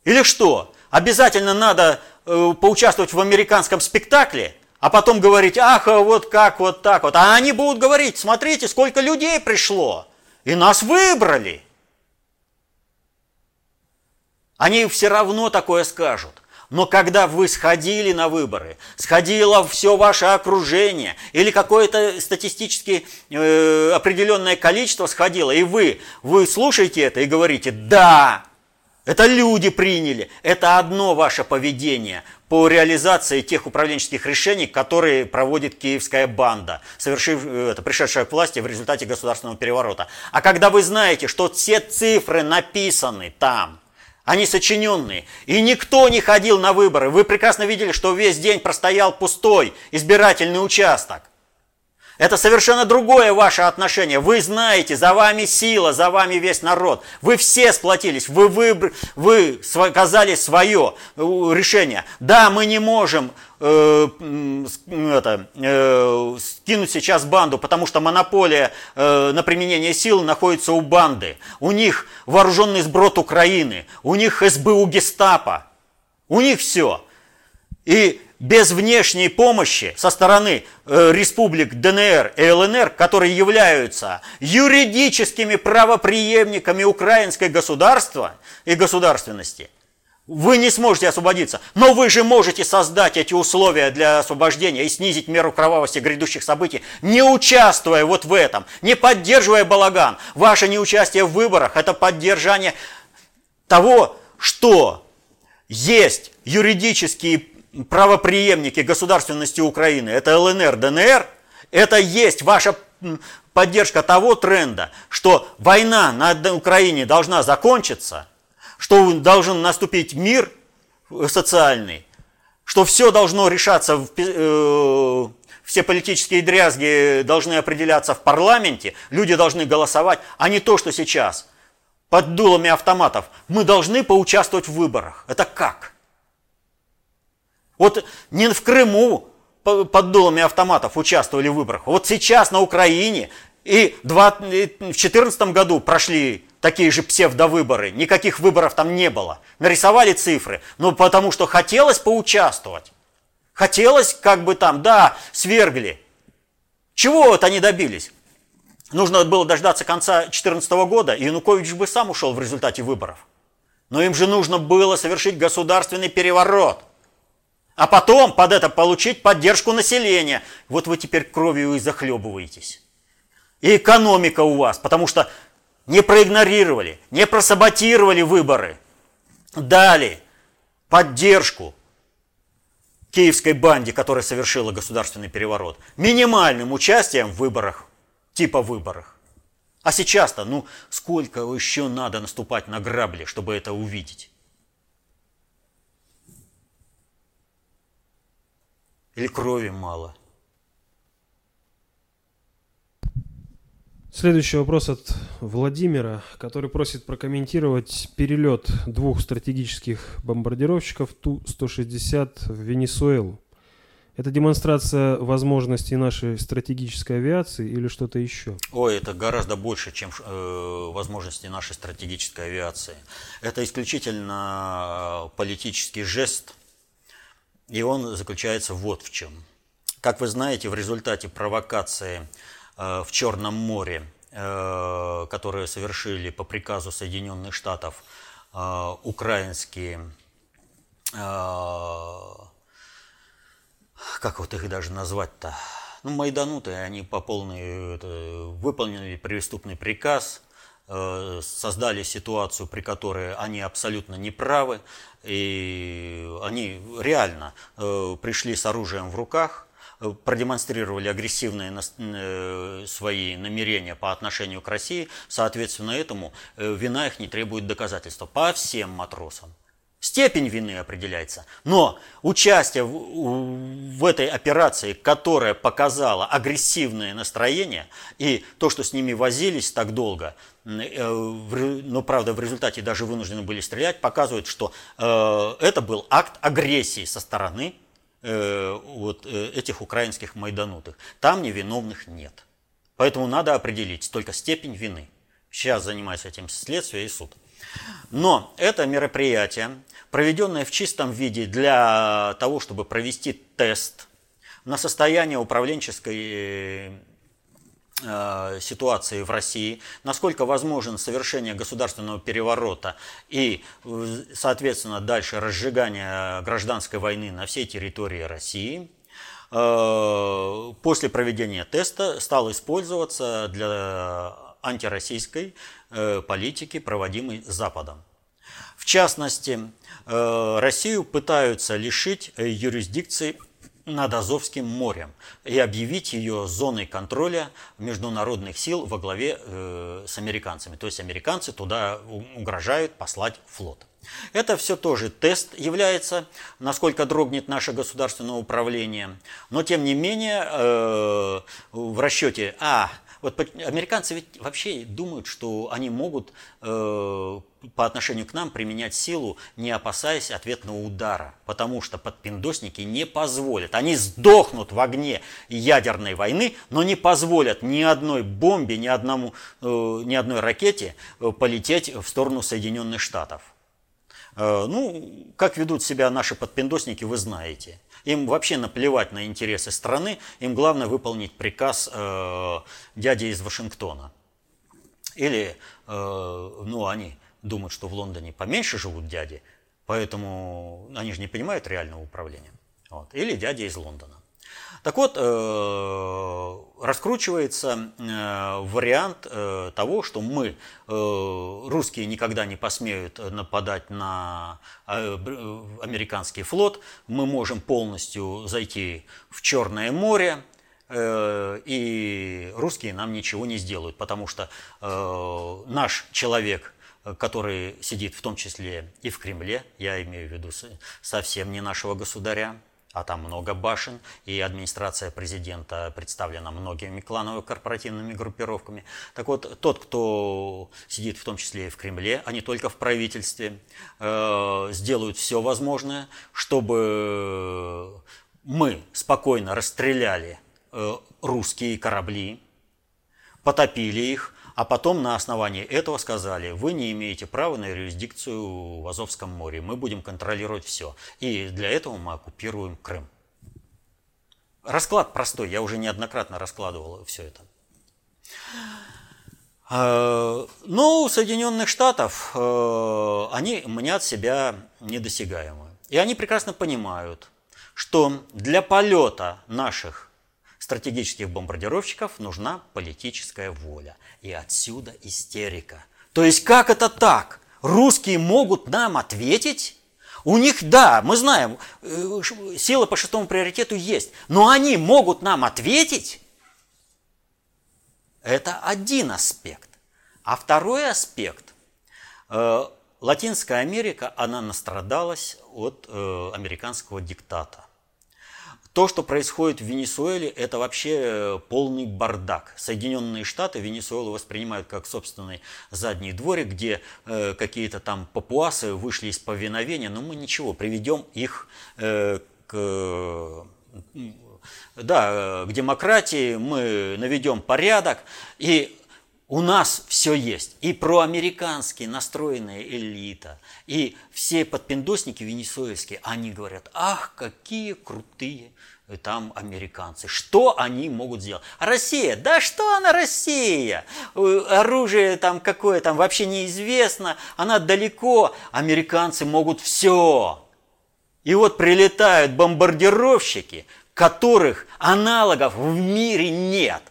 [SPEAKER 2] или что? Обязательно надо э, поучаствовать в американском спектакле, а потом говорить, ах, вот как, вот так вот. А они будут говорить, смотрите, сколько людей пришло, и нас выбрали. Они все равно такое скажут. Но когда вы сходили на выборы, сходило все ваше окружение или какое-то статистически э, определенное количество сходило, и вы, вы слушаете это и говорите, да, это люди приняли, это одно ваше поведение по реализации тех управленческих решений, которые проводит киевская банда, совершив, э, это, пришедшая к власти в результате государственного переворота. А когда вы знаете, что все цифры написаны там, они сочиненные. И никто не ходил на выборы. Вы прекрасно видели, что весь день простоял пустой избирательный участок. Это совершенно другое ваше отношение. Вы знаете, за вами сила, за вами весь народ. Вы все сплотились, вы, выбр... вы сказали свое э, решение. Да, мы не можем э, это, э, скинуть сейчас банду, потому что монополия э, на применение сил находится у банды. У них вооруженный сброд Украины, у них СБУ гестапо, у них все. И без внешней помощи со стороны э, республик ДНР и ЛНР, которые являются юридическими правоприемниками украинской государства и государственности, вы не сможете освободиться. Но вы же можете создать эти условия для освобождения и снизить меру кровавости грядущих событий, не участвуя вот в этом, не поддерживая балаган. Ваше неучастие в выборах – это поддержание того, что есть юридические правоприемники государственности Украины, это ЛНР, ДНР, это есть ваша поддержка того тренда, что война на Украине должна закончиться, что должен наступить мир социальный, что все должно решаться, в, э, все политические дрязги должны определяться в парламенте, люди должны голосовать, а не то, что сейчас под дулами автоматов. Мы должны поучаствовать в выборах. Это как? Вот не в Крыму под дулами автоматов участвовали в выборах. Вот сейчас на Украине и в 2014 году прошли такие же псевдовыборы. Никаких выборов там не было. Нарисовали цифры. Ну, потому что хотелось поучаствовать. Хотелось как бы там, да, свергли. Чего вот они добились? Нужно было дождаться конца 2014 года, и Янукович бы сам ушел в результате выборов. Но им же нужно было совершить государственный переворот – а потом под это получить поддержку населения. Вот вы теперь кровью и захлебываетесь. И экономика у вас, потому что не проигнорировали, не просаботировали выборы. Дали поддержку киевской банде, которая совершила государственный переворот, минимальным участием в выборах, типа выборах. А сейчас-то, ну, сколько еще надо наступать на грабли, чтобы это увидеть? Или крови мало?
[SPEAKER 1] Следующий вопрос от Владимира, который просит прокомментировать перелет двух стратегических бомбардировщиков Ту-160 в Венесуэлу. Это демонстрация возможностей нашей стратегической авиации или что-то еще?
[SPEAKER 2] Ой, это гораздо больше, чем э, возможности нашей стратегической авиации. Это исключительно политический жест – и он заключается вот в чем. Как вы знаете, в результате провокации э, в Черном море, э, которые совершили по приказу Соединенных Штатов э, украинские как вот их даже назвать-то, ну, майданутые, они по полной это, выполнили преступный приказ, э, создали ситуацию, при которой они абсолютно неправы, и они реально э, пришли с оружием в руках, э, продемонстрировали агрессивные свои намерения по отношению к России, соответственно, этому вина их не требует доказательства по всем матросам. Степень вины определяется. Но участие в, в этой операции, которая показала агрессивное настроение, и то, что с ними возились так долго, э, но, правда, в результате даже вынуждены были стрелять, показывает, что э, это был акт агрессии со стороны э, вот, этих украинских майданутых. Там невиновных нет. Поэтому надо определить только степень вины. Сейчас занимается этим следствие и суд. Но это мероприятие, проведенное в чистом виде для того, чтобы провести тест на состояние управленческой э, ситуации в России, насколько возможен совершение государственного переворота и, соответственно, дальше разжигание гражданской войны на всей территории России, э, после проведения теста стал использоваться для антироссийской э, политики, проводимой Западом. В частности, э, Россию пытаются лишить э, юрисдикции над Азовским морем и объявить ее зоной контроля международных сил во главе с американцами. То есть американцы туда угрожают послать флот. Это все тоже тест является, насколько дрогнет наше государственное управление. Но тем не менее в расчете, а вот американцы ведь вообще думают, что они могут э, по отношению к нам применять силу, не опасаясь ответного удара, потому что подпиндосники не позволят. Они сдохнут в огне ядерной войны, но не позволят ни одной бомбе, ни, одному, э, ни одной ракете э, полететь в сторону Соединенных Штатов. Э, ну, как ведут себя наши подпиндосники, вы знаете. Им вообще наплевать на интересы страны, им главное выполнить приказ э, дяди из Вашингтона. Или, э, ну, они думают, что в Лондоне поменьше живут дяди, поэтому они же не понимают реального управления. Вот. Или дядя из Лондона. Так вот, э, раскручивается э, вариант э, того, что мы, русские, никогда не посмеют нападать на американский флот, мы можем полностью зайти в Черное море, и русские нам ничего не сделают, потому что наш человек который сидит в том числе и в Кремле, я имею в виду совсем не нашего государя, а там много башен, и администрация президента представлена многими кланово-корпоративными группировками. Так вот, тот, кто сидит в том числе и в Кремле, а не только в правительстве, э, сделают все возможное, чтобы мы спокойно расстреляли э, русские корабли, потопили их, а потом на основании этого сказали, вы не имеете права на юрисдикцию в Азовском море, мы будем контролировать все. И для этого мы оккупируем Крым. Расклад простой, я уже неоднократно раскладывал все это. А, но у Соединенных Штатов э, они мнят себя недосягаемые. И они прекрасно понимают, что для полета наших стратегических бомбардировщиков нужна политическая воля. И отсюда истерика. То есть как это так? Русские могут нам ответить? У них, да, мы знаем, э, сила по шестому приоритету есть, но они могут нам ответить? Это один аспект. А второй аспект. Э, Латинская Америка, она настрадалась от э, американского диктата. То, что происходит в Венесуэле, это вообще э, полный бардак. Соединенные Штаты Венесуэлу воспринимают как собственный задний дворик, где э, какие-то там папуасы вышли из повиновения, но мы ничего, приведем их э, к да, к демократии, мы наведем порядок, и у нас все есть. И проамериканские настроенная элита, и все подпиндосники венесуэльские, они говорят, ах, какие крутые там американцы. Что они могут сделать? А Россия? Да что она Россия? Оружие там какое там вообще неизвестно, она далеко. Американцы могут все. И вот прилетают бомбардировщики, которых аналогов в мире нет.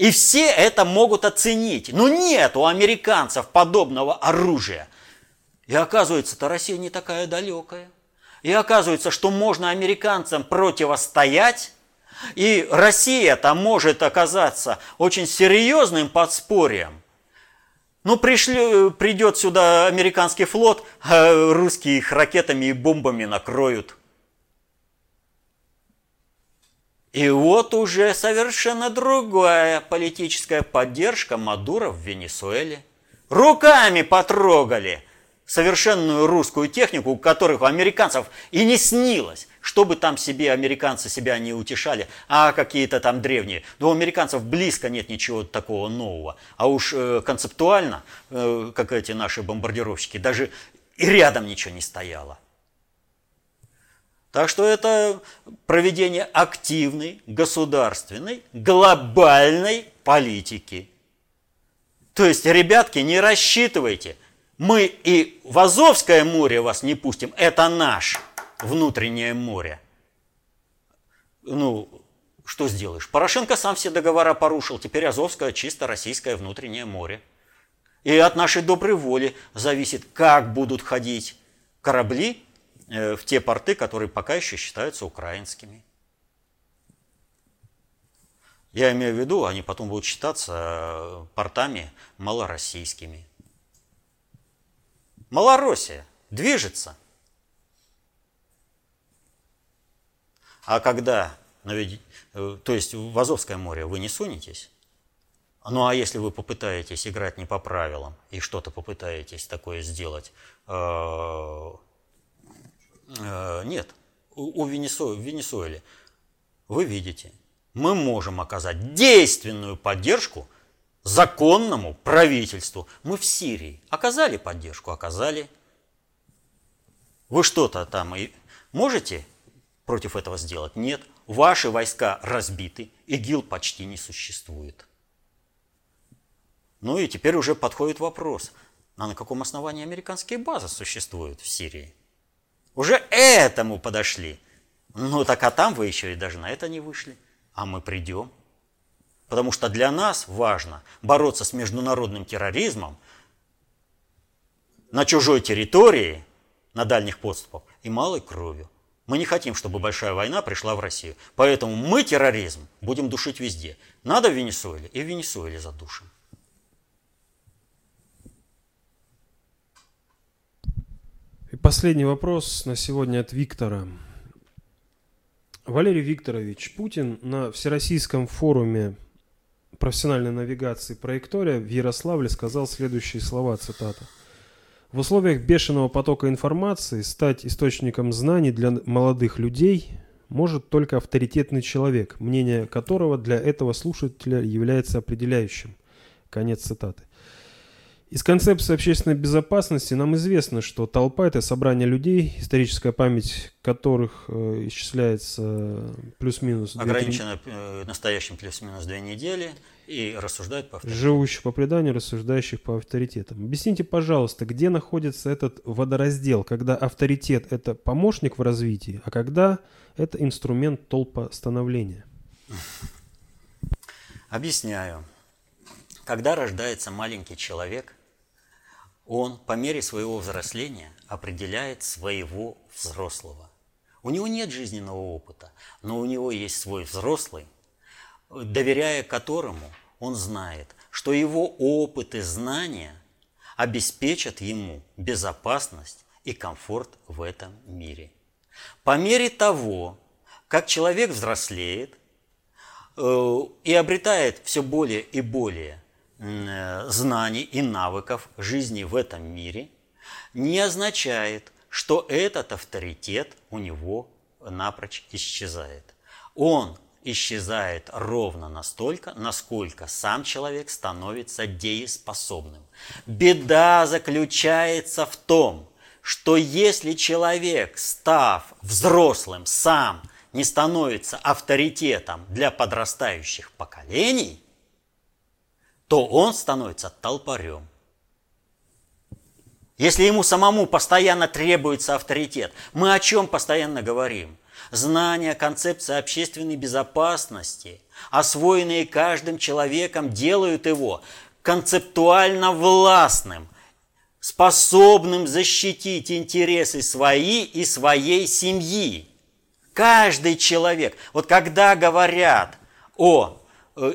[SPEAKER 2] И все это могут оценить. Но нет у американцев подобного оружия. И оказывается-то Россия не такая далекая. И оказывается, что можно американцам противостоять, и Россия-то может оказаться очень серьезным подспорьем. Ну, пришли, придет сюда американский флот, а русские их ракетами и бомбами накроют. И вот уже совершенно другая политическая поддержка Мадура в Венесуэле. Руками потрогали совершенную русскую технику, у которых у американцев и не снилось, чтобы там себе американцы себя не утешали, а какие-то там древние. Но у американцев близко нет ничего такого нового. А уж э, концептуально, э, как эти наши бомбардировщики, даже и рядом ничего не стояло. Так что это проведение активной, государственной, глобальной политики. То есть, ребятки, не рассчитывайте. Мы и в Азовское море вас не пустим. Это наш внутреннее море. Ну, что сделаешь? Порошенко сам все договора порушил. Теперь Азовское чисто российское внутреннее море. И от нашей доброй воли зависит, как будут ходить корабли в те порты, которые пока еще считаются украинскими. Я имею в виду, они потом будут считаться э, портами малороссийскими. Малороссия движется. А когда, ну э, то есть в Азовское море вы не сунетесь, ну а если вы попытаетесь играть не по правилам и что-то попытаетесь такое сделать, Э, нет, у, у Венесу, в Венесуэле вы видите, мы можем оказать действенную поддержку законному правительству. Мы в Сирии оказали поддержку, оказали. Вы что-то там и можете против этого сделать? Нет. Ваши войска разбиты, ИГИЛ почти не существует. Ну и теперь уже подходит вопрос, а на каком основании американские базы существуют в Сирии? Уже этому подошли. Ну так а там вы еще и даже на это не вышли. А мы придем. Потому что для нас важно бороться с международным терроризмом на чужой территории, на дальних подступах и малой кровью. Мы не хотим, чтобы большая война пришла в Россию. Поэтому мы терроризм будем душить везде. Надо в Венесуэле и в Венесуэле задушим.
[SPEAKER 1] И последний вопрос на сегодня от Виктора. Валерий Викторович, Путин на Всероссийском форуме профессиональной навигации «Проектория» в Ярославле сказал следующие слова, цитата. В условиях бешеного потока информации стать источником знаний для молодых людей может только авторитетный человек, мнение которого для этого слушателя является определяющим. Конец цитаты. Из концепции общественной безопасности нам известно, что толпа – это собрание людей, историческая память которых э, исчисляется плюс-минус...
[SPEAKER 2] Ограничена э, настоящим плюс-минус две недели и рассуждают по авторитетам.
[SPEAKER 1] Живущих по преданию, рассуждающих по авторитетам. Объясните, пожалуйста, где находится этот водораздел, когда авторитет – это помощник в развитии, а когда это инструмент толпа становления?
[SPEAKER 2] Объясняю. Когда рождается маленький человек – он по мере своего взросления определяет своего взрослого. У него нет жизненного опыта, но у него есть свой взрослый, доверяя которому он знает, что его опыт и знания обеспечат ему безопасность и комфорт в этом мире. По мере того, как человек взрослеет э, и обретает все более и более знаний и навыков жизни в этом мире не означает, что этот авторитет у него напрочь исчезает. Он исчезает ровно настолько, насколько сам человек становится дееспособным. Беда заключается в том, что если человек, став взрослым, сам не становится авторитетом для подрастающих поколений – то он становится толпарем. Если ему самому постоянно требуется авторитет, мы о чем постоянно говорим? Знания концепции общественной безопасности, освоенные каждым человеком, делают его концептуально властным, способным защитить интересы свои и своей семьи. Каждый человек, вот когда говорят о э,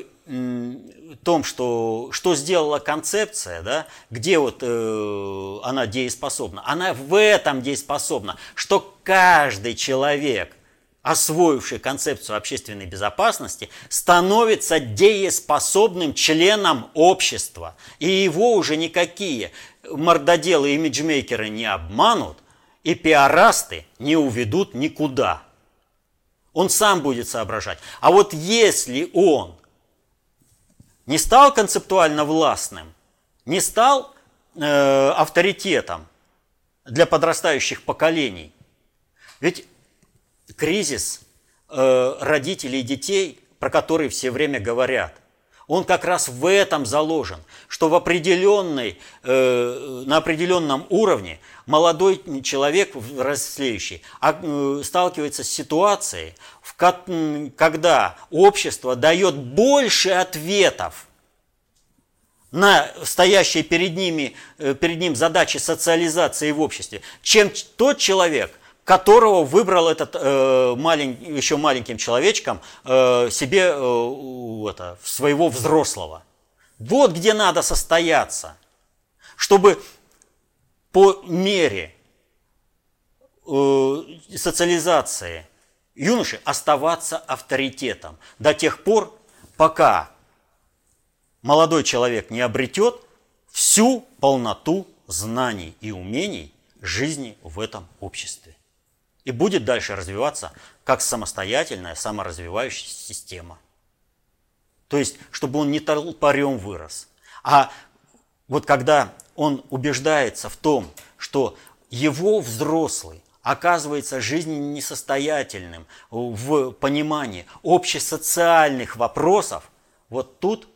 [SPEAKER 2] том, что, что сделала концепция, да, где вот э, она дееспособна, она в этом дееспособна, что каждый человек, освоивший концепцию общественной безопасности, становится дееспособным членом общества. И его уже никакие мордоделы и имиджмейкеры не обманут, и пиарасты не уведут никуда. Он сам будет соображать. А вот если он не стал концептуально властным, не стал э, авторитетом для подрастающих поколений. Ведь кризис э, родителей и детей, про который все время говорят, он как раз в этом заложен, что в определенной, э, на определенном уровне молодой человек, взрослеющий, а, э, сталкивается с ситуацией, когда общество дает больше ответов на стоящие перед, ними, э, перед ним задачи социализации в обществе, чем тот человек – которого выбрал этот э, малень, еще маленьким человечком э, себе э, это, своего взрослого. Вот где надо состояться, чтобы по мере э, социализации юноши оставаться авторитетом до тех пор, пока молодой человек не обретет всю полноту знаний и умений жизни в этом обществе и будет дальше развиваться как самостоятельная, саморазвивающаяся система. То есть, чтобы он не толпарем вырос. А вот когда он убеждается в том, что его взрослый оказывается жизненно несостоятельным в понимании общесоциальных вопросов, вот тут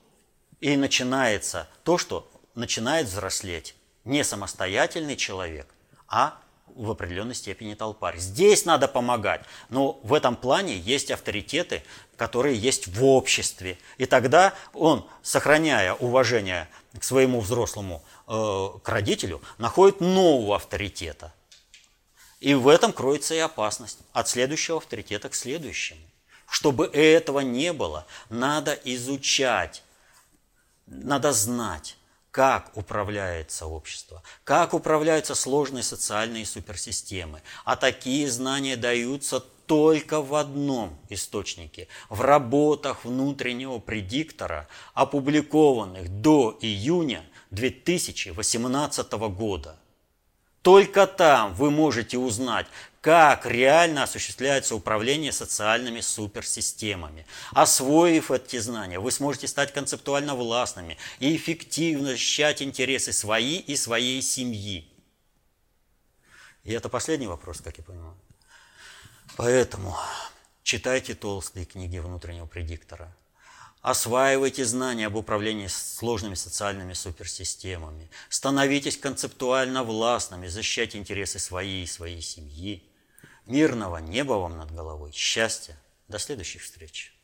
[SPEAKER 2] и начинается то, что начинает взрослеть не самостоятельный человек, а в определенной степени толпарь. Здесь надо помогать, но в этом плане есть авторитеты, которые есть в обществе. И тогда он, сохраняя уважение к своему взрослому, э, к родителю, находит нового авторитета. И в этом кроется и опасность от следующего авторитета к следующему. Чтобы этого не было, надо изучать, надо знать как управляется общество, как управляются сложные социальные суперсистемы. А такие знания даются только в одном источнике, в работах внутреннего предиктора, опубликованных до июня 2018 года. Только там вы можете узнать, как реально осуществляется управление социальными суперсистемами. Освоив эти знания, вы сможете стать концептуально властными и эффективно защищать интересы свои и своей семьи. И это последний вопрос, как я понимаю. Поэтому читайте толстые книги внутреннего предиктора. Осваивайте знания об управлении сложными социальными суперсистемами. Становитесь концептуально властными, защищайте интересы своей и своей семьи. Мирного неба вам над головой, счастья. До следующих встреч.